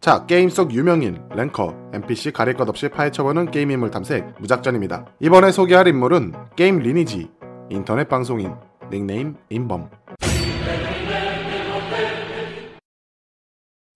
자, 게임 속 유명인, 랭커, NPC 가릴 것 없이 파헤쳐보는 게임 인물 탐색 무작전입니다. 이번에 소개할 인물은 게임 리니지, 인터넷 방송인, 닉네임 인범.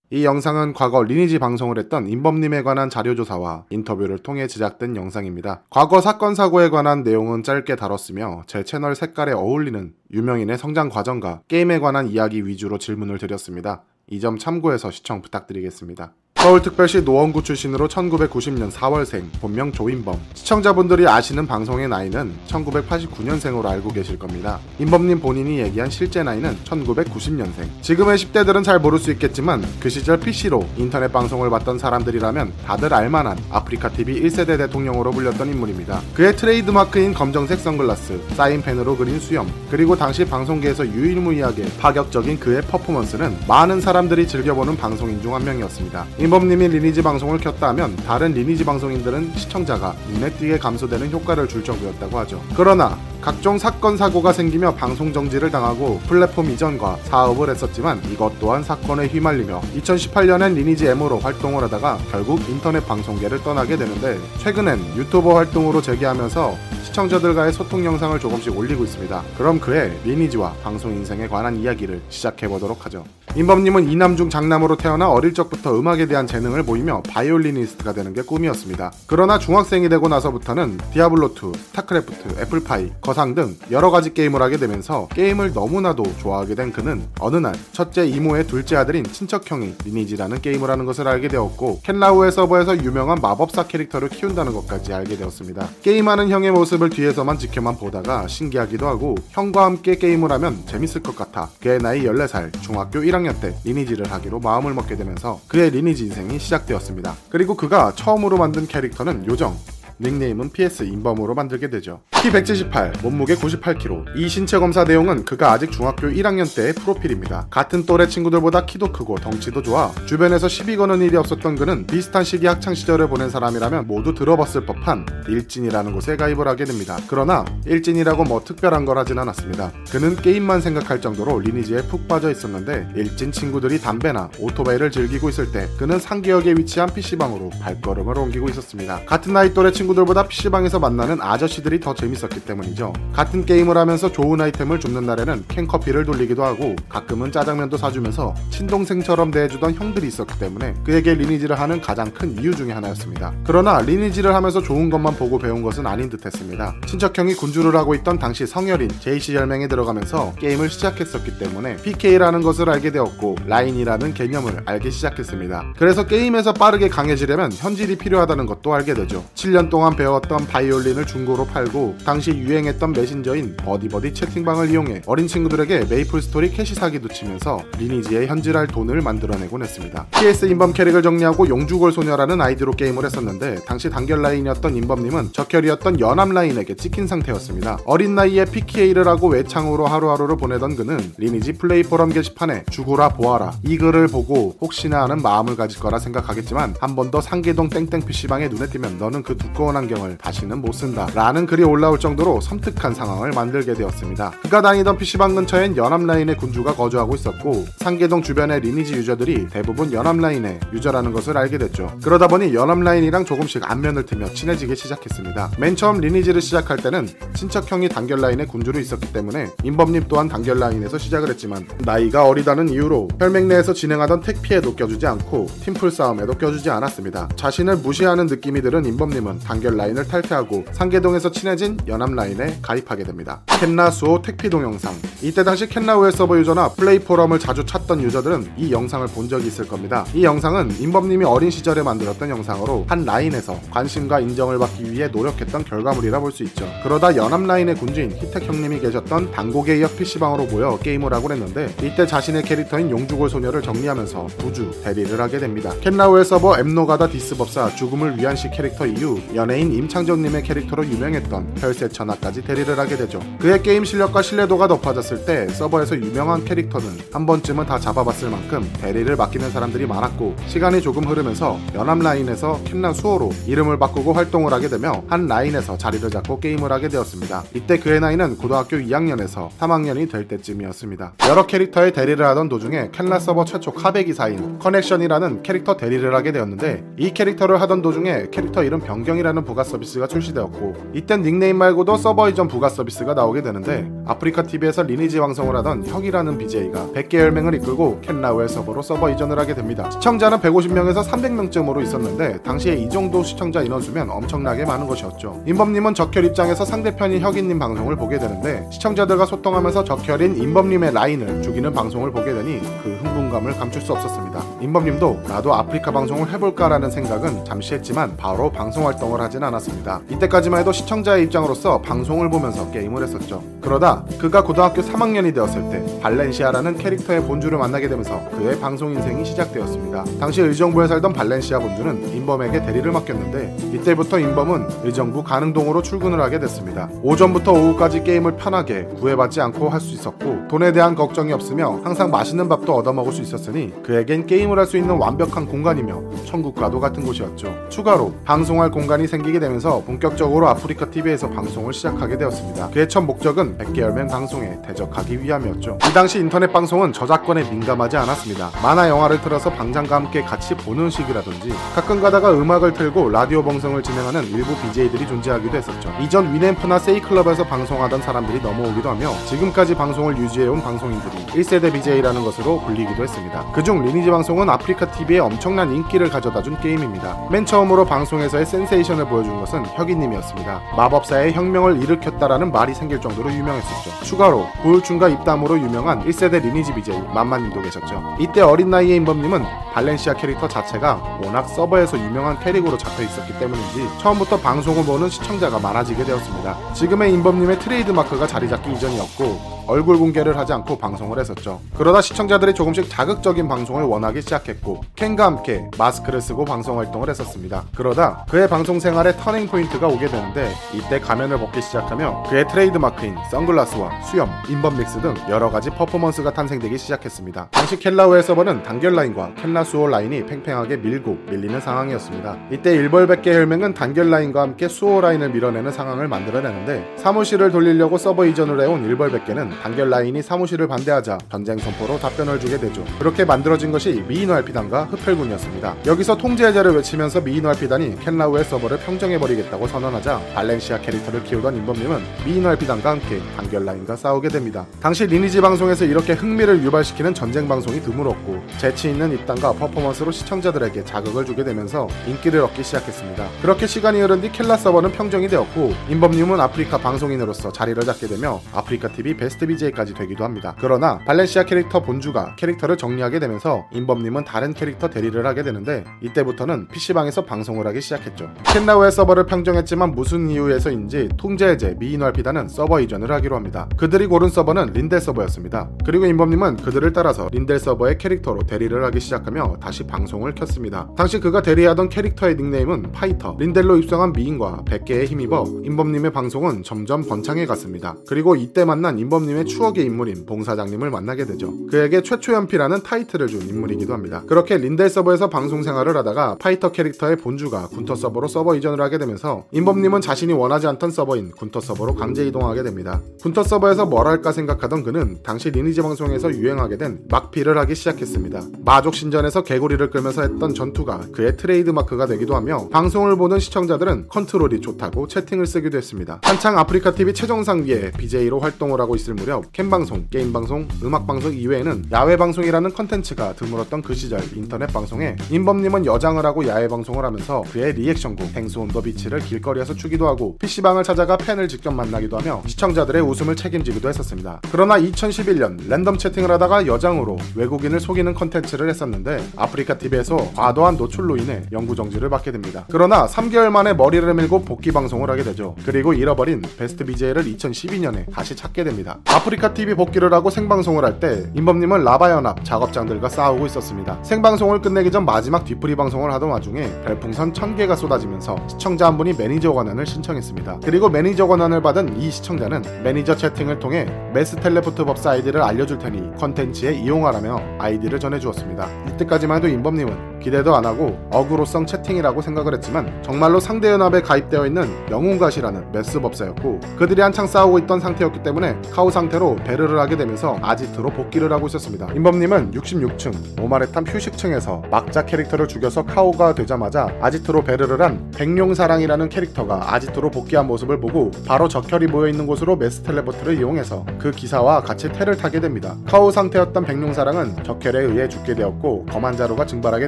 이 영상은 과거 리니지 방송을 했던 인범님에 관한 자료조사와 인터뷰를 통해 제작된 영상입니다. 과거 사건 사고에 관한 내용은 짧게 다뤘으며 제 채널 색깔에 어울리는 유명인의 성장 과정과 게임에 관한 이야기 위주로 질문을 드렸습니다. 이 점 참고해서 시청 부탁드리겠습니다. 서울특별시 노원구 출신으로 1990년 4월생, 본명 조인범. 시청자분들이 아시는 방송의 나이는 1989년생으로 알고 계실 겁니다. 인범님 본인이 얘기한 실제 나이는 1990년생. 지금의 10대들은 잘 모를 수 있겠지만 그 시절 PC로 인터넷 방송을 봤던 사람들이라면 다들 알만한 아프리카TV 1세대 대통령으로 불렸던 인물입니다. 그의 트레이드마크인 검정색 선글라스, 사인펜으로 그린 수염, 그리고 당시 방송계에서 유일무이하게 파격적인 그의 퍼포먼스는 많은 사람들이 즐겨보는 방송인 중 한 명이었습니다. 인범님이 리니지 방송을 켰다 하면 다른 리니지 방송인들은 시청자가 눈에 띄게 감소되는 효과를 줄 정도였다고 하죠. 그러나 각종 사건 사고가 생기며 방송 정지를 당하고 플랫폼 이전과 사업을 했었지만 이것 또한 사건에 휘말리며 2018년엔 리니지 M으로 활동을 하다가 결국 인터넷 방송계를 떠나게 되는데 최근엔 유튜버 활동으로 재기하면서 시청자들과의 소통 영상을 조금씩 올리고 있습니다. 그럼 그의 리니지와 방송 인생에 관한 이야기를 시작해 보도록 하죠. 인범님은 이남중 장남으로 태어나 어릴 적부터 음악에 대한 재능을 보이며 바이올리니스트가 되는 게 꿈이었습니다. 그러나 중학생이 되고 나서부터는 디아블로2, 스타크래프트, 애플파이, 거상 등 여러 가지 게임을 하게 되면서 게임을 너무나도 좋아하게 된 그는 어느 날 첫째 이모의 둘째 아들인 친척형이 리니지라는 게임을 하는 것을 알게 되었고 켄라우헬 서버에서 유명한 마법사 캐릭터를 키운다는 것까지 알게 되었습니다. 게임하는 형의 모습을 뒤에서만 지켜만 보다가 신기하기도 하고 형과 함께 게임을 하면 재밌을 것 같아 그의 나이 14살 중학교 1학년 때 리니지를 하기로 마음을 먹게 되면서 그의 리니지 인생이 시작되었습니다. 그리고 그가 처음으로 만든 캐릭터는 요정 닉네임은 PS 인범으로 만들게 되죠. 키 178, 몸무게 98kg. 이 신체 검사 내용은 그가 아직 중학교 1학년 때의 프로필입니다. 같은 또래 친구들보다 키도 크고 덩치도 좋아 주변에서 시비 거는 일이 없었던 그는 비슷한 시기 학창 시절을 보낸 사람이라면 모두 들어봤을 법한 일진이라는 곳에 가입을 하게 됩니다. 그러나 일진이라고 뭐 특별한 걸 하진 않았습니다. 그는 게임만 생각할 정도로 리니지에 푹 빠져 있었는데 일진 친구들이 담배나 오토바이를 즐기고 있을 때 그는 상계역에 위치한 PC방으로 발걸음을 옮기고 있었습니다. 같은 나이 또래 친구 들보다 PC방에서 만나는 아저씨들이 더 재밌었기 때문이죠. 같은 게임을 하면서 좋은 아이템을 줍는 날에는 캔커피를 돌리기도 하고 가끔은 짜장면도 사주면서 친동생처럼 대해주던 형들이 있었기 때문에 그에게 리니지를 하는 가장 큰 이유 중에 하나였습니다. 그러나 리니지를 하면서 좋은 것만 보고 배운 것은 아닌 듯 했습니다. 친척형이 군주를 하고 있던 당시 성혈인 JC 혈맹에 들어가면서 게임을 시작했었기 때문에 PK라는 것을 알게 되었고 라인이라는 개념을 알기 시작했습니다. 그래서 게임에서 빠르게 강해지려면 현질이 필요하다는 것도 알게 되죠. 7년 동안 배웠던 바이올린을 중고로 팔고 당시 유행했던 메신저인 버디버디 채팅방을 이용해 어린 친구들에게 메이플 스토리 캐시 사기도 치면서 리니지에 현질할 돈을 만들어내곤 했습니다. PS 인범 캐릭을 정리하고 용주골 소녀라는 아이디로 게임을 했었는데 당시 단결 라인이었던 인범님은 적혈이었던 연합 라인에게 찍힌 상태였습니다. 어린 나이에 PK를 하고 외창으로 하루하루를 보내던 그는 리니지 플레이 포럼 게시판에 죽어라 보아라 이 글을 보고 혹시나 하는 마음을 가질 거라 생각하겠지만 한 번 더 상계동 땡땡 PC방에 눈에 띄면 너는 그 두꺼운 안경을 다시는 못 쓴다 라는 글이 올라올 정도로 섬뜩한 상황을 만들게 되었습니다. 그가 다니던 PC방 근처엔 연합라인의 군주가 거주하고 있었고 상계동 주변의 리니지 유저들이 대부분 연합라인의 유저라는 것을 알게 됐죠. 그러다 보니 연합라인이랑 조금씩 안면을 트며 친해지기 시작했습니다. 맨 처음 리니지를 시작할 때는 친척형이 단결라인의 군주로 있었기 때문에 인범님 또한 단결라인에서 시작을 했지만 나이가 어리다는 이유로 혈맹 내에서 진행하던 택피에도 껴주지 않고 팀플 싸움에도 껴주지 않았습니다. 자신을 무시하는 느낌이 들은 인범님은 단결 라인을 탈퇴하고 상계동에서 친해진 연합 라인에 가입하게 됩니다. 켄라 수호 택피 동영상 이때 당시 켄라우헬 서버 유저나 플레이 포럼을 자주 찾던 유저들은 이 영상을 본 적이 있을 겁니다. 이 영상은 인범님이 어린 시절에 만들었던 영상으로 한 라인에서 관심과 인정을 받기 위해 노력했던 결과물이라 볼 수 있죠. 그러다 연합 라인의 군주인 히텍 형님이 계셨던 당고개역 PC방으로 모여 게임을 하곤 했는데 이때 자신의 캐릭터인 용주골 소녀를 정리하면서 부주 대리를 하게 됩니다. 켄라우헬 서버 엠노가다 디스법사 죽음을 위한 시 캐릭터 이후 연예인 임창정님의 캐릭터로 유명했던 혈세 천하까지 대리를 하게 되죠. 그의 게임 실력과 신뢰도가 높아졌을 때 서버에서 유명한 캐릭터는 한 번쯤은 다 잡아봤을 만큼 대리를 맡기는 사람들이 많았고 시간이 조금 흐르면서 연합 라인에서 켄라 수호로 이름을 바꾸고 활동을 하게 되며 한 라인에서 자리를 잡고 게임을 하게 되었습니다. 이때 그의 나이는 고등학교 2학년에서 3학년이 될 때쯤이었습니다. 여러 캐릭터의 대리를 하던 도중에 켄라 서버 최초 카베 기사인 커넥션이라는 캐릭터 대리를 하게 되었는데 이 캐릭터를 하던 도중에 캐릭터 이름 변경이라는 부가 서비스가 출시되었고 이땐 닉네임 말고도 서버 이전 부가 서비스가 나오게 되는데 아프리카 TV에서 리니지 방송을 하던 혁이라는 BJ가 100개 혈맹을 이끌고 캔라우의 서버로 서버 이전을 하게 됩니다. 시청자는 150명에서 300명쯤으로 있었는데 당시에 이 정도 시청자 인원수면 엄청나게 많은 것이었죠. 임범님은 적혈 입장에서 상대편인 혁이님 방송을 보게 되는데 시청자들과 소통하면서 적혈인 임범님의 라인을 죽이는 방송을 보게 되니 그 흥분감을 감출 수 없었습니다. 임범님도 나도 아프리카 방송을 해볼까라는 생각은 잠시 했지만 바로 방송 활동을 하진 않았습니다. 이때까지만 해도 시청자의 입장으로서 방송을 보면서 게임을 했었죠. 그러다 그가 고등학교 3학년이 되었을 때 발렌시아라는 캐릭터의 본주를 만나게 되면서 그의 방송 인생이 시작되었습니다. 당시 의정부에 살던 발렌시아 본주는 임범에게 대리를 맡겼는데 이때부터 임범은 의정부 가능동으로 출근을 하게 됐습니다. 오전부터 오후까지 게임을 편하게 구애받지 않고 할 수 있었고 돈에 대한 걱정이 없으며 항상 맛있는 밥도 얻어먹을 수 있었으니 그에겐 게임을 할 수 있는 완벽한 공간이며 천국과도 같은 곳이었죠. 추가로 방송할 공간이 생기게 되면서 본격적으로 아프리카 TV에서 방송을 시작하게 되었습니다. 그의 첫 목적은 100개 열맹 방송에 대적하기 위함이었죠. 이 당시 인터넷 방송은 저작권에 민감하지 않았습니다. 만화 영화를 틀어서 방장과 함께 같이 보는 식이라든지 가끔 가다가 음악을 틀고 라디오 방송을 진행하는 일부 BJ들이 존재하기도 했었죠. 이전 위nem프나 세이클럽에서 방송하던 사람들이 넘어오기도 하며 지금까지 방송을 유지해온 방송인들이 1세대 BJ라는 것으로 불리기도 했습니다. 그중 리니지 방송은 아프리카 TV에 엄청난 인기를 가져다준 게임입니다. 맨 처음으로 방송에서의 센세이션 을 보여준 것은 혁이님이었습니다. 마법사의 혁명을 일으켰다라는 말이 생길 정도로 유명했었죠. 추가로 고유충과 입담으로 유명한 1세대 리니지 BJ 만만님도 계셨죠. 이때 어린 나이의 인범님은 발렌시아 캐릭터 자체가 워낙 서버에서 유명한 캐릭으로 잡혀 있었기 때문인지 처음부터 방송을 보는 시청자가 많아지게 되었습니다. 지금의 인범님의 트레이드 마크가 자리 잡기 이전이었고 얼굴 공개를 하지 않고 방송을 했었죠. 그러다 시청자들이 조금씩 자극적인 방송을 원하기 시작했고 캠과 함께 마스크를 쓰고 방송 활동을 했었습니다. 그러다 그의 방송 생활에 터닝 포인트가 오게 되는데 이때 가면을 벗기 시작하며 그의 트레이드 마크인 선글라스와 수염, 인범 믹스 등 여러 가지 퍼포먼스가 탄생되기 시작했습니다. 당시 켄라우헬 서버는 단결 라인과 켄라수호 라인이 팽팽하게 밀고 밀리는 상황이었습니다. 이때 일벌백개 혈맹은 단결 라인과 함께 수호 라인을 밀어내는 상황을 만들어내는데 사무실을 돌리려고 서버 이전을 해온 일벌백개는 단결 라인이 사무실을 반대하자 전쟁 선포로 답변을 주게 되죠. 그렇게 만들어진 것이 미인활피단과 흡혈군이었습니다. 여기서 통제해제를 외치면서 미인활피단이 켄라우헬 서버를 평정해버리겠다고 선언하자 발렌시아 캐릭터를 키우던 인범님은 미인활피단과 함께 단결 라인과 싸우게 됩니다. 당시 리니지 방송에서 이렇게 흥미를 유발시키는 전쟁 방송이 드물었고 재치 있는 입담과 퍼포먼스로 시청자들에게 자극을 주게 되면서 인기를 얻기 시작했습니다. 그렇게 시간이 흐른 뒤 켄라 서버는 평정이 되었고 인범님은 아프리카 방송인으로서 자리를 잡게 되며 아프리카 TV 베스트 BJ까지 되기도 합니다. 그러나 발렌시아 캐릭터 본주가 캐릭터를 정리하게 되면서 인범님은 다른 캐릭터 대리를 하게 되는데 이때부터는 PC방에서 방송을 하기 시작했죠. 켄라우헬 서버를 평정했지만 무슨 이유에서인지 통제해제 미인활피단은 서버 이전을 하기로 합니다. 그들이 고른 서버는 린델 서버였습니다. 그리고 인범님은 그들을 따라서 린델 서버의 캐릭터로 대리를 하기 시작하며 다시 방송을 켰습니다. 당시 그가 대리하던 캐릭터의 닉네임은 파이터, 린델로 입성한 미인과 100개에 힘입어 인범님의 방송은 점점 번창해 갔습니다. 그리고 이때 만난 인범님 의 추억의 인물인 봉사장님을 만나게 되죠. 그에게 최초 연피라는 타이틀을 준 인물이기도 합니다. 그렇게 린델 서버에서 방송 생활을 하다가 파이터 캐릭터의 본주가 군터 서버로 서버 이전을 하게 되면서 인범님은 자신이 원하지 않던 서버인 군터 서버로 강제 이동하게 됩니다. 군터 서버에서 뭘 할까 생각하던 그는 당시 리니지 방송에서 유행하게 된 막피를 하기 시작했습니다. 마족 신전에서 개구리를 끌면서 했던 전투가 그의 트레이드 마크가 되기도 하며 방송을 보는 시청자들은 컨트롤이 좋다고 채팅을 쓰기도 했습니다. 한창 아프리카 TV 최정상 위에 BJ로 활동을 하고 있을 무렵 캠방송, 게임방송, 음악방송 이외에는 야외방송이라는 컨텐츠가 드물었던 그 시절 인터넷 방송에 인범님은 여장을 하고 야외방송을 하면서 그의 리액션곡 Sex on the Beach를 길거리에서 추기도 하고 PC방을 찾아가 팬을 직접 만나기도 하며 시청자들의 웃음을 책임지기도 했었습니다. 그러나 2011년 랜덤 채팅을 하다가 여장으로 외국인을 속이는 컨텐츠를 했었는데 아프리카 TV에서 과도한 노출로 인해 영구 정지를 받게 됩니다. 그러나 3개월 만에 머리를 밀고 복귀 방송을 하게 되죠. 그리고 잃어버린 베스트 BJ를 2012년에 다시 찾게 됩니다. 아프리카 TV 복귀를 하고 생방송을 할 때 인범님은 라바연합 작업장들과 싸우고 있었습니다. 생방송을 끝내기 전 마지막 뒤풀이 방송을 하던 와중에 별풍선 1000개가 쏟아지면서 시청자 한 분이 매니저 권한을 신청했습니다. 그리고 매니저 권한을 받은 이 시청자는 매니저 채팅을 통해 mass teleport 법사 아이디를 알려줄 테니 컨텐츠에 이용하라며 아이디를 전해주었습니다. 이때까지만 해도 인범님은 기대도 안 하고 어그로성 채팅이라고 생각을 했지만 정말로 상대 연합에 가입되어 있는 영웅갓이라는 mass 법사였고 그들이 한창 싸우고 있던 상태였기 때문에 카오 상태로 베르를 하게 되면서 아지트로 복귀를 하고 있었습니다. 인범님은 66층 오만의 탑 휴식층에서 막자 캐릭터를 죽여서 카오가 되자마자 아지트로 베르를 한 백룡사랑이라는 캐릭터가 아지트로 복귀한 모습을 보고 바로 적혈이 모여있는 곳으로 mass teleport를 이용해서 그 기사와 같이 텔을 타게 됩니다. 카오 상태였던 백룡사랑은 적혈에 의해 죽게 되었고 검 한 자루가 증발하게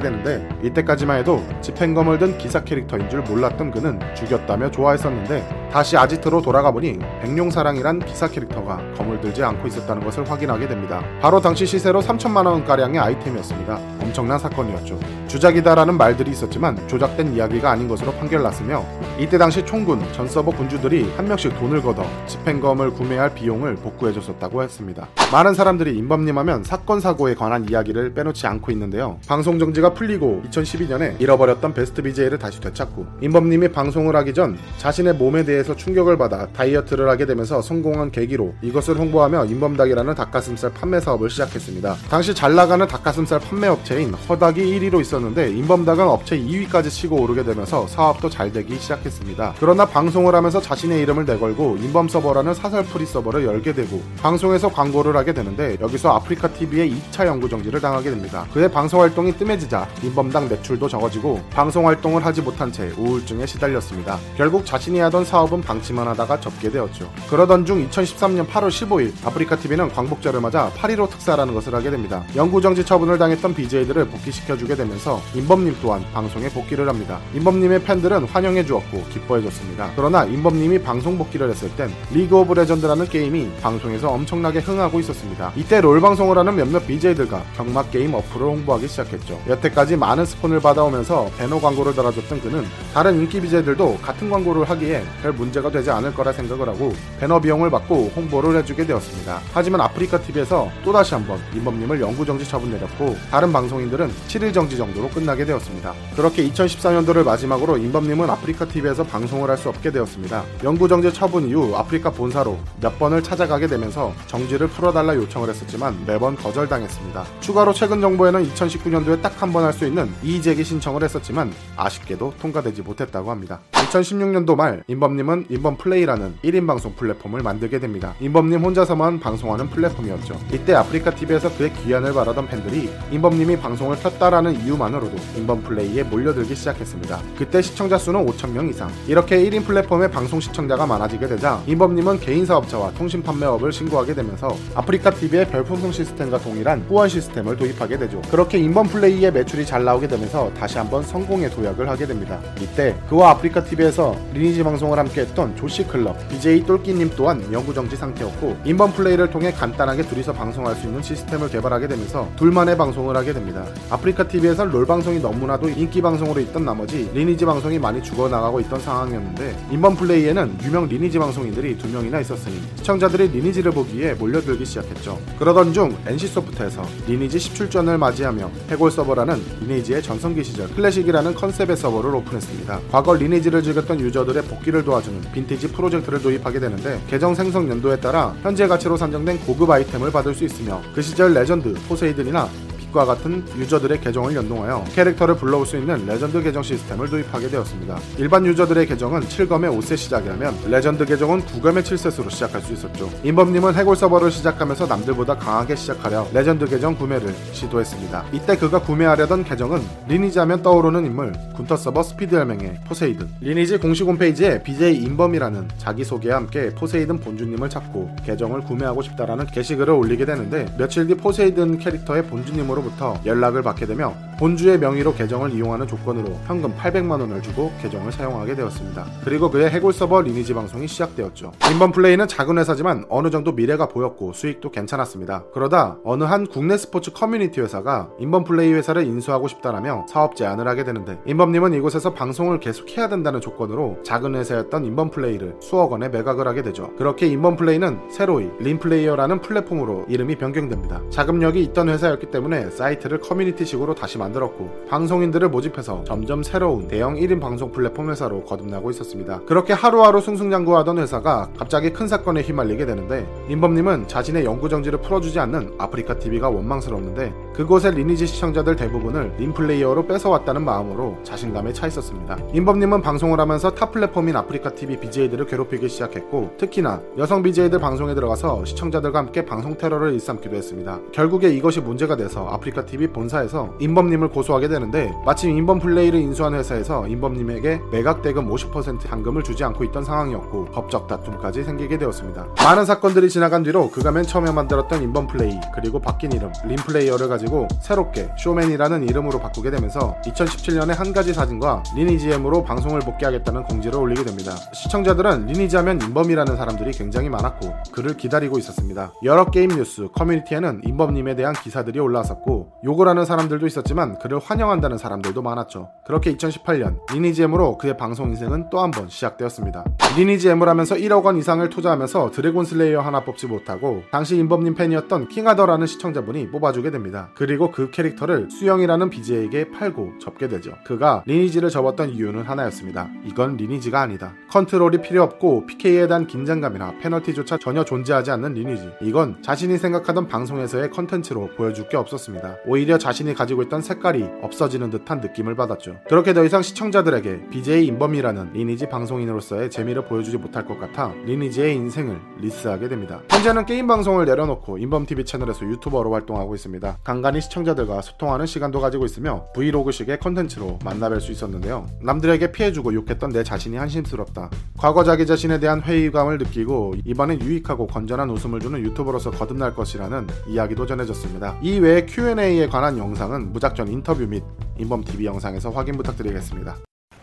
되는데 이때까지만 해도 집행검을 든 기사 캐릭터인 줄 몰랐던 그는 죽였다며 좋아했었는데 다시 아지트로 돌아가 보니 백룡사랑이란 기사 캐릭터가 검을 들지 않고 있었다는 것을 확인하게 됩니다. 바로 당시 시세로 3천만 원가량의 아이템이었습니다. 엄청난 사건이었죠. 주작이다라는 말들이 있었지만 조작된 이야기가 아닌 것으로 판결났으며 이때 당시 총군, 전 서버 군주들이 한 명씩 돈을 걷어 집행검을 구매할 비용을 복구해줬었다고 했습니다. 많은 사람들이 인범님 하면 사건 사고에 관한 이야기를 빼놓지 않고 있는데요. 방송 정지가 풀리고 2012년에 잃어버렸던 베스트 BJ를 다시 되찾고 인범님이 방송을 하기 전 자신의 몸에 대해서 충격을 받아 다이어트를 하게 되면서 성공한 계기로 이것을 홍보하며 인범닭이라는 닭가슴살 판매 사업을 시작했습니다. 당시 잘 나가는 닭가슴살 판매 업체인 허닭이 1위로 있었는데 인범닭은 업체 2위까지 치고 오르게 되면서 사업도 잘 되기 시작했습니다. 그러나 방송을 하면서 자신의 이름을 내걸고 인범 서버라는 사설 프리 서버를 열게 되고 방송에서 광고를 하게 되는데 여기서 아프리카 TV의 2차 영구 정지를 당하게 됩니다. 그의 방송 활동이 뜸해지자 인범닭 매출도 적어지고 방송 활동을 하지 못한 채 우울증에 시달렸습니다. 결국 자신이 하던 사업은 방치만 하다가 접게 되었죠. 그러던 중 2013년 8월 15일 아프리카 TV는 광복절을 맞아 8.15 특사라는 것을 하게 됩니다. 영구 정지 처분을 당했던 BJ들을 복귀시켜주게 되면서 인범님 또한 방송에 복귀를 합니다. 인범님의 팬들은 환영해 주었고 기뻐해 줬습니다. 그러나 인범님이 방송 복귀를 했을 땐 리그 오브 레전드라는 게임이 방송에서 엄청나게 흥하고 있었습니다. 이때 롤 방송을 하는 몇몇 BJ들과 경마 게임 어플을 홍보하기 시작했죠. 여태까지 많은 스폰을 받아오면서 배너 광고를 달아줬던 그는 다른 인기 BJ들도 같은 광고를 하기에 별 문제가 되지 않을 거라 생각을 하고 배너 비용을 받고 홍보를 해주게 되었습니다. 하지만 아프리카 TV에서 또다시 한번 인범님을 영구 정지 처분 내렸고 다른 방송인들은 7일 정지 정도로 끝나게 되었습니다. 그렇게 2014년도를 마지막으로 인범님은 아프리카 TV에서 방송을 할 수 없게 되었습니다. 영구 정지 처분 이후 아프리카 본사로 몇 번을 찾아가게 되면서 정지를 풀어 달라 요청을 했었지만 매번 거절당했습니다. 추가로 최근 정보에는 2019년도에 딱 한 번 할 수 있는 이의제기 신청을 했었지만 아쉽게도 통과되지 못했다고 합니다. 2016년도 말 인범님은 인범 플레이라는 1인 방송 플랫폼을 만들게 됩니다. 인범님 혼자서만 방송하는 플랫폼이었죠. 이때 아프리카 TV에서 그의 귀환을 바라던 팬들이 인범님이 방송을 켰다라는 이유만으로도 인범 플레이에 몰려들기 시작했습니다. 그때 시청자 수는 5천명 이상. 이렇게 1인 플랫폼의 방송 시청자가 많아지게 되자 인범님은 개인 사업자와 통신 판매업을 신고하게 되면서 아프리카 TV의 별풍선 시스템과 동일한 후원 시스템을 도입하게 되죠. 그렇게 인범 플레이의 매출이 잘 나오게 되면서 다시 한번 성공의 도약을 하게 됩니다. 이때 그와 아프리카 TV에서 리니지 방송을 함께했던 조시 클럽 BJ 똘끼님 또한 영구 정지 상태였고 인범 플레이를 통해 간단하게 둘이서 방송할 수 있는 시스템을 개발하게 되면서 둘만의 방송을 하게 됩니다. 아프리카 TV에서 롤 방송이 너무나도 인기 방송으로 있던 나머지 리니지 방송이 많이 죽어나가고 있던 상황이었는데 인범 플레이에는 유명 리니지 방송인들이 두 명이나 있었으니 시청자들이 리니지를 보기 위해 몰려들기 시작했죠. 그러던 중 NC소프트에서 리니지 17주년을 맞이하며 해골 서버라는 리니지의 전성기 시절 클래식이라는 컨셉의 서버를 오픈했습니다. 과거 리니지를 즐겼던 유저들의 복귀를 도와주는 빈티지 프로젝트를 도입하게 되는데 계정 생성 연도에 따라 현재 가치로 산정된 고급 아이템을 받을 수 있으며 그 시절 레전드, 포세이든이나 과 같은 유저들의 계정을 연동하여 캐릭터를 불러올 수 있는 레전드 계정 시스템을 도입하게 되었습니다. 일반 유저들의 계정은 7검의 5셋 시작이라면 레전드 계정은 9검의 7셋으로 시작할 수 있었죠. 인범님은 해골 서버를 시작하면서 남들보다 강하게 시작하려 레전드 계정 구매를 시도했습니다. 이때 그가 구매하려던 계정은 리니지 하면 떠오르는 인물 군터 서버 스피드 혈맹의 포세이든 리니지 공식 홈페이지에 BJ 인범이라는 자기소개와 함께 포세이든 본주님을 찾고 계정을 구매하고 싶다라는 게시글을 올리게 되는데 며칠 뒤 포세이든 캐릭터의 본주님으로 채널부터 연락을 받게 되며 본주의 명의로 계정을 이용하는 조건으로 현금 800만 원을 주고 계정을 사용하게 되었습니다. 그리고 그의 해골 서버 리니지 방송이 시작되었죠. 인범 플레이는 작은 회사지만 어느 정도 미래가 보였고 수익도 괜찮았습니다. 그러다 어느 한 국내 스포츠 커뮤니티 회사가 인범 플레이 회사를 인수하고 싶다라며 사업 제안을 하게 되는데 인범님은 이곳에서 방송을 계속해야 된다는 조건으로 작은 회사였던 인범 플레이를 수억 원에 매각을 하게 되죠. 그렇게 인범 플레이는 새로이 린플레이어라는 플랫폼으로 이름이 변경됩니다. 자금력이 있던 회사였기 때문에 사이트를 커뮤니티식으로 다시 만들었고 방송인들을 모집해서 점점 새로운 대형 1인 방송 플랫폼 회사로 거듭나고 있었습니다. 그렇게 하루하루 승승장구하던 회사가 갑자기 큰 사건에 휘말리게 되는데 인범님은 자신의 영구 정지를 풀어주지 않는 아프리카 TV가 원망스러웠는데 그곳의 리니지 시청자들 대부분을 린플레이어로 뺏어왔다는 마음으로 자신감에 차 있었습니다. 인범님은 방송을 하면서 타 플랫폼인 아프리카 TV BJ들을 괴롭히기 시작했고 특히나 여성 BJ들 방송에 들어가서 시청자들과 함께 방송 테러를 일삼기도 했습니다. 결국에 이것이 문제가 돼서 아프리카 TV 본사에서 인범님을 고소하게 되는데 마침 인범 플레이를 인수한 회사에서 인범님에게 매각 대금 50% 현금을 주지 않고 있던 상황이었고 법적 다툼까지 생기게 되었습니다. 많은 사건들이 지나간 뒤로 그가 맨 처음에 만들었던 인범 플레이 그리고 바뀐 이름 린 플레이어를 가지고 새롭게 쇼맨이라는 이름으로 바꾸게 되면서 2017년에 한 가지 사진과 리니지엠으로 방송을 복귀하겠다는 공지를 올리게 됩니다. 시청자들은 리니지하면 인범이라는 사람들이 굉장히 많았고 그를 기다리고 있었습니다. 여러 게임 뉴스 커뮤니티에는 인범님에 대한 기사들이 올라왔었고 욕을 하는 사람들도 있었지만 그를 환영한다는 사람들도 많았죠. 그렇게 2018년 리니지엠으로 그의 방송 인생은 또 한 번 시작되었습니다. 리니지엠을 하면서 1억 원 이상을 투자하면서 드래곤 슬레이어 하나 뽑지 못하고 당시 인범님 팬이었던 킹하더라는 시청자분이 뽑아주게 됩니다. 그리고 그 캐릭터를 수영이라는 BJ에게 팔고 접게 되죠. 그가 리니지를 접었던 이유는 하나였습니다. 이건 리니지가 아니다. 컨트롤이 필요 없고 PK에 대한 긴장감이나 페널티조차 전혀 존재하지 않는 리니지. 이건 자신이 생각하던 방송에서의 컨텐츠로 보여줄 게 없었습니다. 오히려 자신이 가지고 있던 색깔이 없어지는 듯한 느낌을 받았죠. 그렇게 더 이상 시청자들에게 BJ 인범이라는 리니지 방송인으로서의 재미를 보여주지 못할 것 같아 리니지의 인생을 리셋하게 됩니다. 현재는 게임 방송을 내려놓고 인범TV 채널에서 유튜버로 활동하고 있습니다. 간간히 시청자들과 소통하는 시간도 가지고 있으며 브이로그식의 컨텐츠로 만나뵐 수 있었는데요. 남들에게 피해주고 욕했던 내 자신이 한심스럽다. 과거 자기 자신에 대한 회의감을 느끼고 이번엔 유익하고 건전한 웃음을 주는 유튜버로서 거듭날 것이라는 이야기도 전해졌습니다. 이 외에 Q&A에 관한 영상은 무작정 인터뷰 및 인범TV 영상에서 확인 부탁드리겠습니다.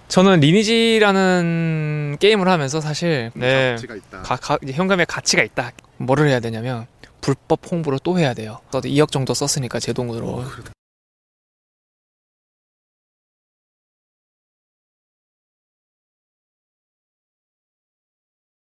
저는 리니지라는 게임을 하면서 사실 네. 가, 가, 현금의 가치가 있다. 뭐를 해야 되냐면 불법 홍보를 또 해야 돼요. 저도 2억 정도 썼으니까 제 돈으로